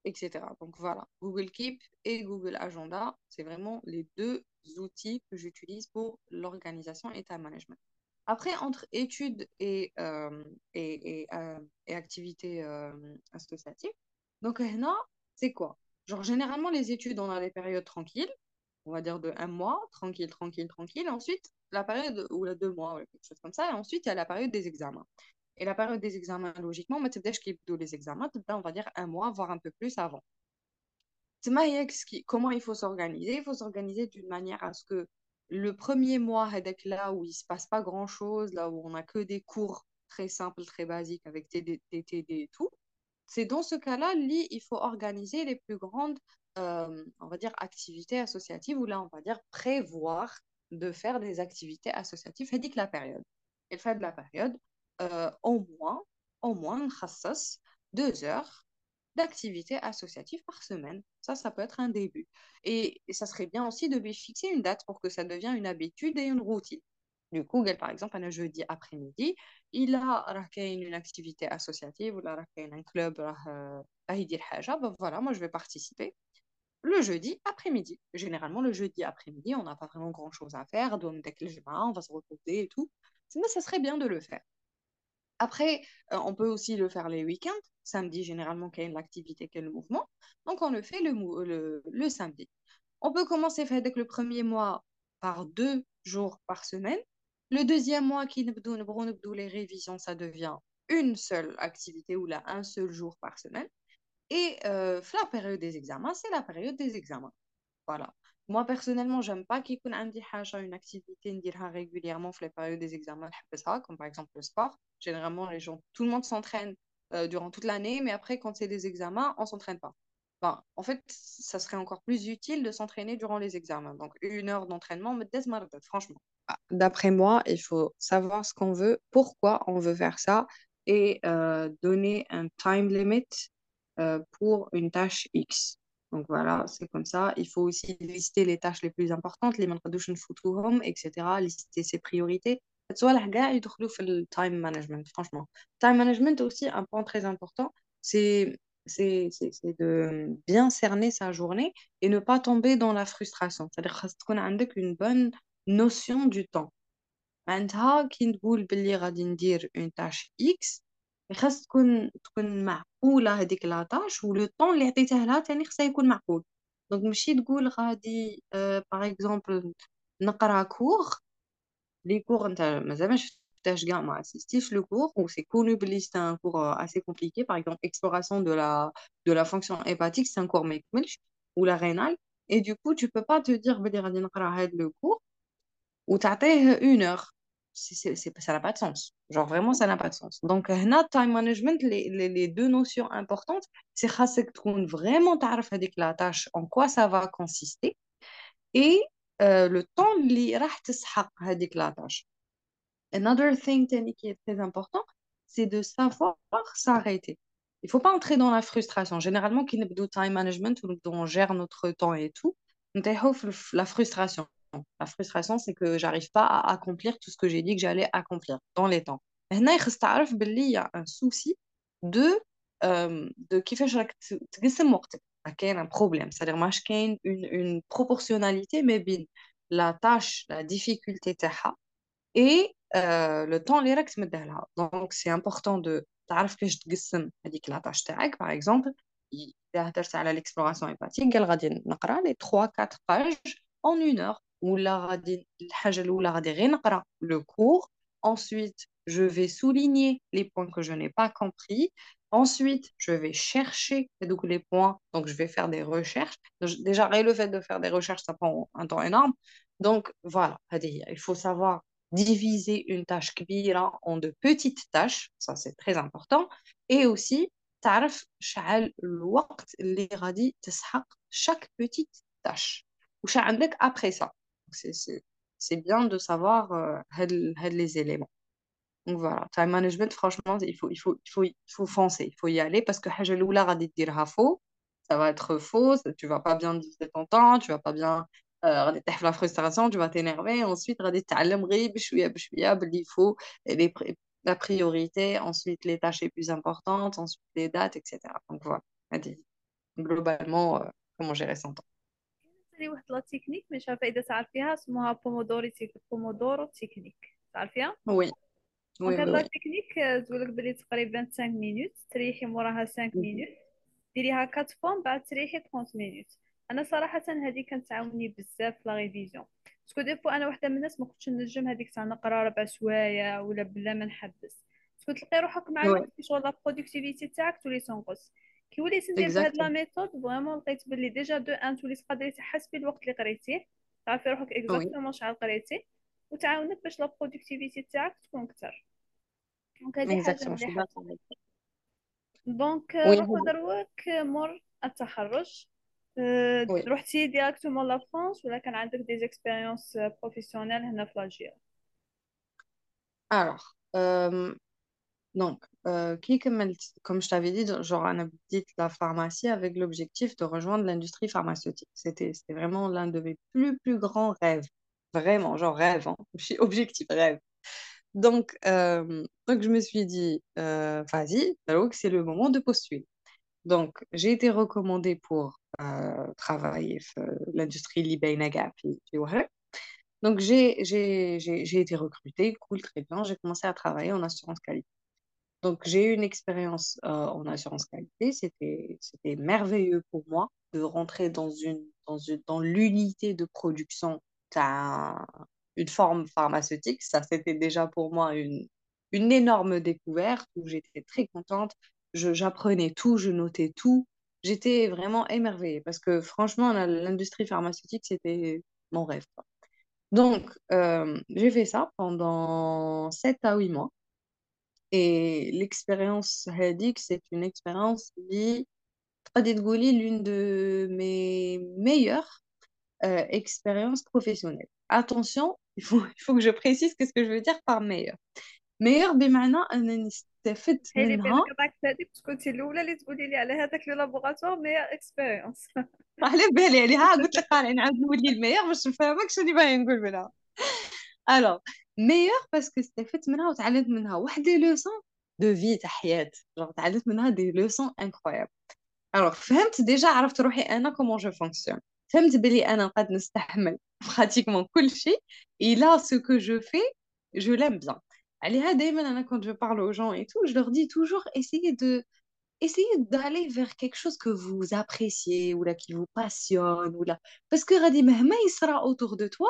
etc. Donc voilà, Google Keep et Google Agenda, c'est vraiment les deux outils que j'utilise pour l'organisation et time management. Après, entre études et, euh, et, et, euh, et, activités associatives, donc là, c'est quoi? Genre, généralement, les études, on a des périodes tranquilles, on va dire de un mois, tranquille, tranquille, tranquille. Ensuite, la période, ou la deux mois, quelque chose comme ça. Et ensuite, il y a la période des examens. Et la période des examens, logiquement, mais c'est les examens, on va dire un mois, voire un peu plus avant. Comment il faut s'organiser? Il faut s'organiser d'une manière à ce que le premier mois, là où il ne se passe pas grand-chose, là où on n'a que des cours très simples, très basiques avec TD, et tout, c'est dans ce cas-là, il faut organiser les plus grandes, euh, on va dire, activités associatives, ou là, on va dire prévoir de faire des activités associatives. Que la période. Elle fait de la période, euh, au moins, au moins, deux heures d'activité associative par semaine. Ça, ça peut être un début. Et, ça serait bien aussi de lui fixer une date pour que ça devienne une habitude et une routine. Du coup, par exemple, un jeudi après-midi, il a une activité associative ou un club, euh, ben voilà, moi je vais participer le jeudi après-midi. Généralement, le jeudi après-midi, on n'a pas vraiment grand-chose à faire, on va se reposer et tout. Mais ça serait bien de le faire. Après, euh, on peut aussi le faire les week-ends. Samedi, généralement, qu'il y a l'activité, qu'il y a le mouvement. Donc, on le fait le, le, samedi. On peut commencer avec le premier mois par deux jours par semaine. Le deuxième mois, qui les révisions, ça devient une seule activité ou là, un seul jour par semaine. Et euh, la période des examens, c'est la période des examens. Voilà. Moi, personnellement, j'aime pas qu'il y ait une activité régulièrement la période des examens, comme par exemple le sport. Généralement, les gens, tout le monde s'entraîne euh, durant toute l'année, mais après, quand c'est des examens, on s'entraîne pas. Enfin, en fait, ça serait encore plus utile de s'entraîner durant les examens. Donc, une heure d'entraînement, franchement. Ah, d'après moi, il faut savoir ce qu'on veut, pourquoi on veut faire ça et euh, donner un time limit euh, pour une tâche X. Donc voilà, c'est comme ça. Il faut aussi lister les tâches les plus importantes, les home, etc. Lister ses priorités. Le time management, franchement. Time management aussi, un point très important, c'est de bien cerner sa journée et ne pas tomber dans la frustration. C'est-à-dire qu'on a une bonne notion du temps. Une tâche X, خاص تكون تكون معقوله هذيك لاطاش ولو طون اللي عطيته لها تاني خصها يكون معقول دونك ماشي تقول غادي باغ اكزومبل نقرا كور لي كور انت مازال ما شفتهاش كاع ما اسيستيش لو كور و سي كونو بلي سي ان كور اسي كومبليكي باغ اكزومبل اكسبلوراسيون دو لا دو لا فونكسيون هيباتيك سي ان كور ما يكملش ولا رينال et du coup tu peux pas te dire بلي غادي نقرا هاد لو كور وتعطيه اون اور c'est, ça n'a pas de sens. Genre, vraiment, ça n'a pas de sens. Donc, euh, là, time management, les, les, deux notions importantes, c'est que tu vraiment avec la tâche, en quoi ça va consister, et euh, le temps li avec la tâche. Another thing qui est très important, c'est de savoir s'arrêter. Il ne faut pas entrer dans la frustration. Généralement, quand on time management, on gère notre temps et tout, on la frustration. La frustration, c'est que j'arrive pas à accomplir tout ce que j'ai dit que j'allais accomplir dans les temps. هنا يخص تعرف باللي il y a un souci de euh, de كيفاش راك ت- تقسم وقتك كاين un problème c'est-à-dire ماش كاين une, une proportionnalité ما بين la tâche la difficulté تاعها et euh, le temps اللي راك تمده لها donc c'est important de تعرف كيفاش تقسم هذيك لا tâche تاعك par exemple إذا هدرت على l'exploration hépatique قال غادي نقرا les 3 4 pages en une heure ولا غادي الحاجة الأولى غادي غير نقرا le cours ensuite je vais souligner les points que je n'ai pas compris ensuite je vais chercher donc les points donc je vais faire des recherches Donc, déjà rien le fait de faire des recherches ça prend un temps énorme donc voilà هذه هي. il faut savoir diviser une tâche كبيرة en de petites tâches ça c'est très important et aussi تعرف شحال الوقت اللي غادي تسحق chaque petite tâche وش عندك après ça c'est c'est- c'est bien de savoir euh, هاد ال- هاد les éléments donc voilà time management franchement il faut il faut il faut il faut foncer il faut y aller parce que حاجة الأولى غادي ديرها faux ça va être faux ça- tu vas pas bien diviser ton temps tu vas pas bien euh, غادي تطيح في la frustration tu vas t'énerver ensuite غادي تتعلم غير بشوية بشوية باللي il faut les pri- la priorité ensuite les tâches les plus importantes ensuite les dates etc donc voilà هادي globalement euh, comment gérer son temps هذه واحد لا تكنيك مش عارفة إذا تعرفيها اسمها بومودوري تيك بومودورو تكنيك تعرفيها؟ oui دونك هاد لا تكنيك آه، تقولك بلي تقريبا 5 مينوت تريحي موراها 5 مينوت ديريها 4 فوا من بعد تريحي 30 مينوت أنا صراحة هذه كانت تعاوني بزاف في لا ريفيزيون باسكو دي فوا أنا وحدة من الناس ما كنتش نجم هذيك تاع نقرا ربع سوايع ولا بلا ما نحبس. باسكو تلقي روحك مع الوقت شغل لا برودكتيفيتي تاعك تولي تنقص كي وليت ندير بهاد لا ميثود فريمون لقيت بلي ديجا دو ان تولي تقدري تحسبي الوقت اللي قريتيه. تعرفي روحك اكزاكتومون شحال قريتي وتعاونك باش لا برودكتيفيتي تاعك تكون أكثر. دونك هذه حاجة مليحة. دونك نروحو دروك مور التخرج. Oui. رحتي ديراكتومون لا فرانس ولا كان عندك دي زيكسبيريونس بروفيسيونيل هنا في euh, Donc, euh, Euh, comme, je t'avais dit, genre un appétit de la pharmacie avec l'objectif de rejoindre l'industrie pharmaceutique. C'était vraiment l'un de mes plus, grands rêves. Vraiment, genre rêve, hein. objectif rêve. Euh, donc, je me suis dit, euh, vas-y, c'est le moment de postuler. Donc, j'ai été recommandée pour travailler l'industrie Libainaga. Donc, j'ai été recrutée, cool, très bien. J'ai commencé à travailler en assurance qualité. Donc, j'ai eu une expérience euh, en assurance qualité. C'était, merveilleux pour moi de rentrer dans l'unité de production d'un- une forme pharmaceutique. Ça, c'était déjà pour moi une, énorme découverte où j'étais très contente. Je, j'apprenais tout, je notais tout. J'étais vraiment émerveillée parce que franchement, l'industrie pharmaceutique, c'était mon rêve. Donc, euh, j'ai fait ça pendant 7 à 8 mois. Et l'expérience هذيك c'est une expérience اللي تقدري تقولي l'une de mes meilleures euh, expériences professionnelles. Attention, il faut, il faut que je précise qu'est-ce que je veux dire par meilleure. meilleure بمعنى أنني استفدت حيلي بين منها قطعك هذيك باش كنتي الاولى اللي تقولي لي على هذاك لو لابوغاتوار مي اكسبيريونس على بالي عليها قلت لك قال نعاود نولي الميور باش نفهمك شنو اللي باغي نقول منها الوغ meilleure parce que استفدت منها وتعلمت منها واحد لي لوسون دو في تاع حياة genre تعلمت منها دي لوسون incroyables Alors, فهمت ديجا عرفت روحي انا كومون جو فونكسيون فهمت بلي انا نقدر نستحمل براتيكمون كل شيء et là ce que je fais je l'aime bien عليها دايما انا quand je parle aux gens et tout je leur dis toujours essayez de essayez d'aller vers quelque chose que vous appréciez ou là qui vous passionne ou là parce que غادي مهما يصرى autour de toi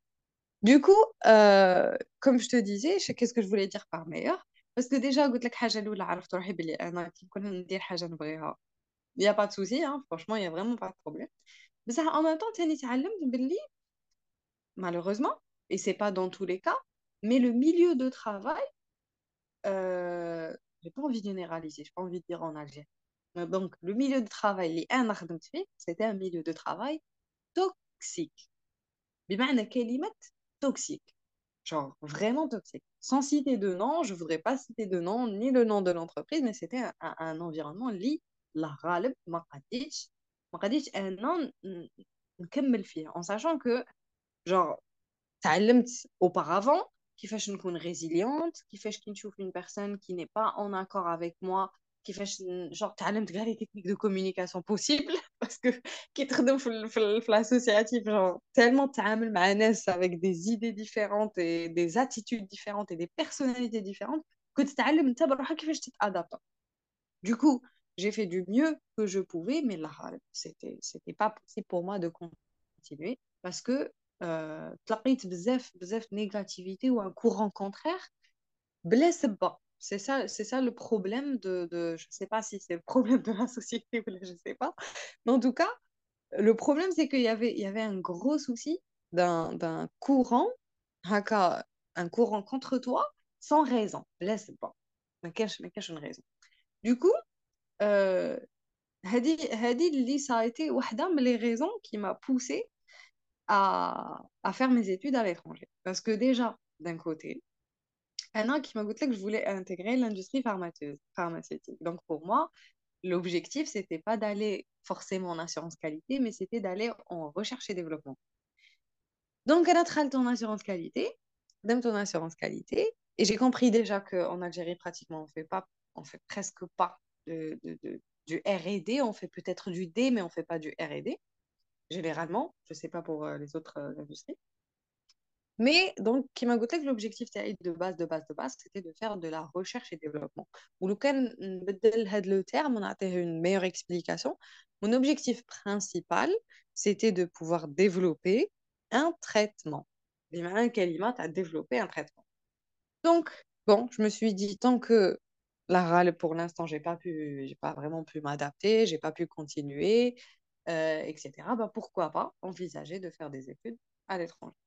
du coup euh, comme je te disais qu'est-ce que je voulais dire par meilleur parce que déjà قلت لك حاجه الاولى عرفت روحي بلي انا كي نكون ندير حاجه نبغيها il y a pas de souci hein, franchement il y a vraiment pas de problème بصح en même temps تاني تعلمت باللي malheureusement et c'est pas dans tous les cas mais le milieu de travail euh, j'ai pas envie de généraliser j'ai pas envie de dire en Algérie donc le milieu de travail اللي انا خدمت فيه c'était un milieu de travail toxique بمعنى كلمة toxique genre vraiment toxique sans citer de nom je voudrais pas citer de nom ni le nom de l'entreprise mais c'était un, un, un environnement اللي لا غالب ما قديتش ما قديتش انا نكمل فيه en sachant que genre تعلمت auparavant كيفاش نكون résiliente كيفاش كي نشوف une personne qui n'est pas en accord avec moi كيفاش genre تعلمت كاع les techniques de communication possibles parce que كي تخدم في في في l'associatif genre tellement تعامل مع ناس avec des idées différentes et des attitudes différentes et des personnalités différentes كنت تتعلم انت بروحك كيفاش تتادابت du coup j'ai fait du mieux que je pouvais mais là c'était c'était pas possible pour moi de continuer parce que euh, تلقيت بزاف بزاف négativité ou un courant contraire بلا سبه c'est ça, c'est ça le problème de, de je sais pas si c'est le problème de la société ou je sais pas. Mais en tout cas, le problème, c'est qu'il y avait, il y avait un gros souci d'un, d'un courant, un courant contre toi, sans raison. Laisse pas. Cache, mais cache une raison. Du coup, euh, Hadi, ça a été des raisons qui m'a poussée à, à faire mes études à l'étranger. Parce que déjà, d'un côté, un an qui m'a goûté que je voulais intégrer l'industrie pharmaceutique. Donc pour moi, l'objectif, c'était pas d'aller forcément en assurance qualité, mais c'était d'aller en recherche et développement. Donc, a travaillé en assurance qualité, dans ton assurance qualité, et j'ai compris déjà qu'en Algérie, pratiquement, on fait pas, on fait presque pas de, du R&D, on fait peut-être du D, mais on fait pas du R&D, généralement, je sais pas pour les autres industries. Mais donc, qui m'a goûté que l'objectif de base, de base, de base, c'était de faire de la recherche et développement. Ou le terme, on a une meilleure explication. Mon objectif principal, c'était de pouvoir développer un traitement. Kalima a développé un traitement. Donc, bon, je me suis dit, tant que la RAL, pour l'instant, j'ai pas pas vraiment pu m'adapter, j'ai pas pu continuer, euh, etc. Bah, pourquoi pas envisager de faire des études à l'étranger.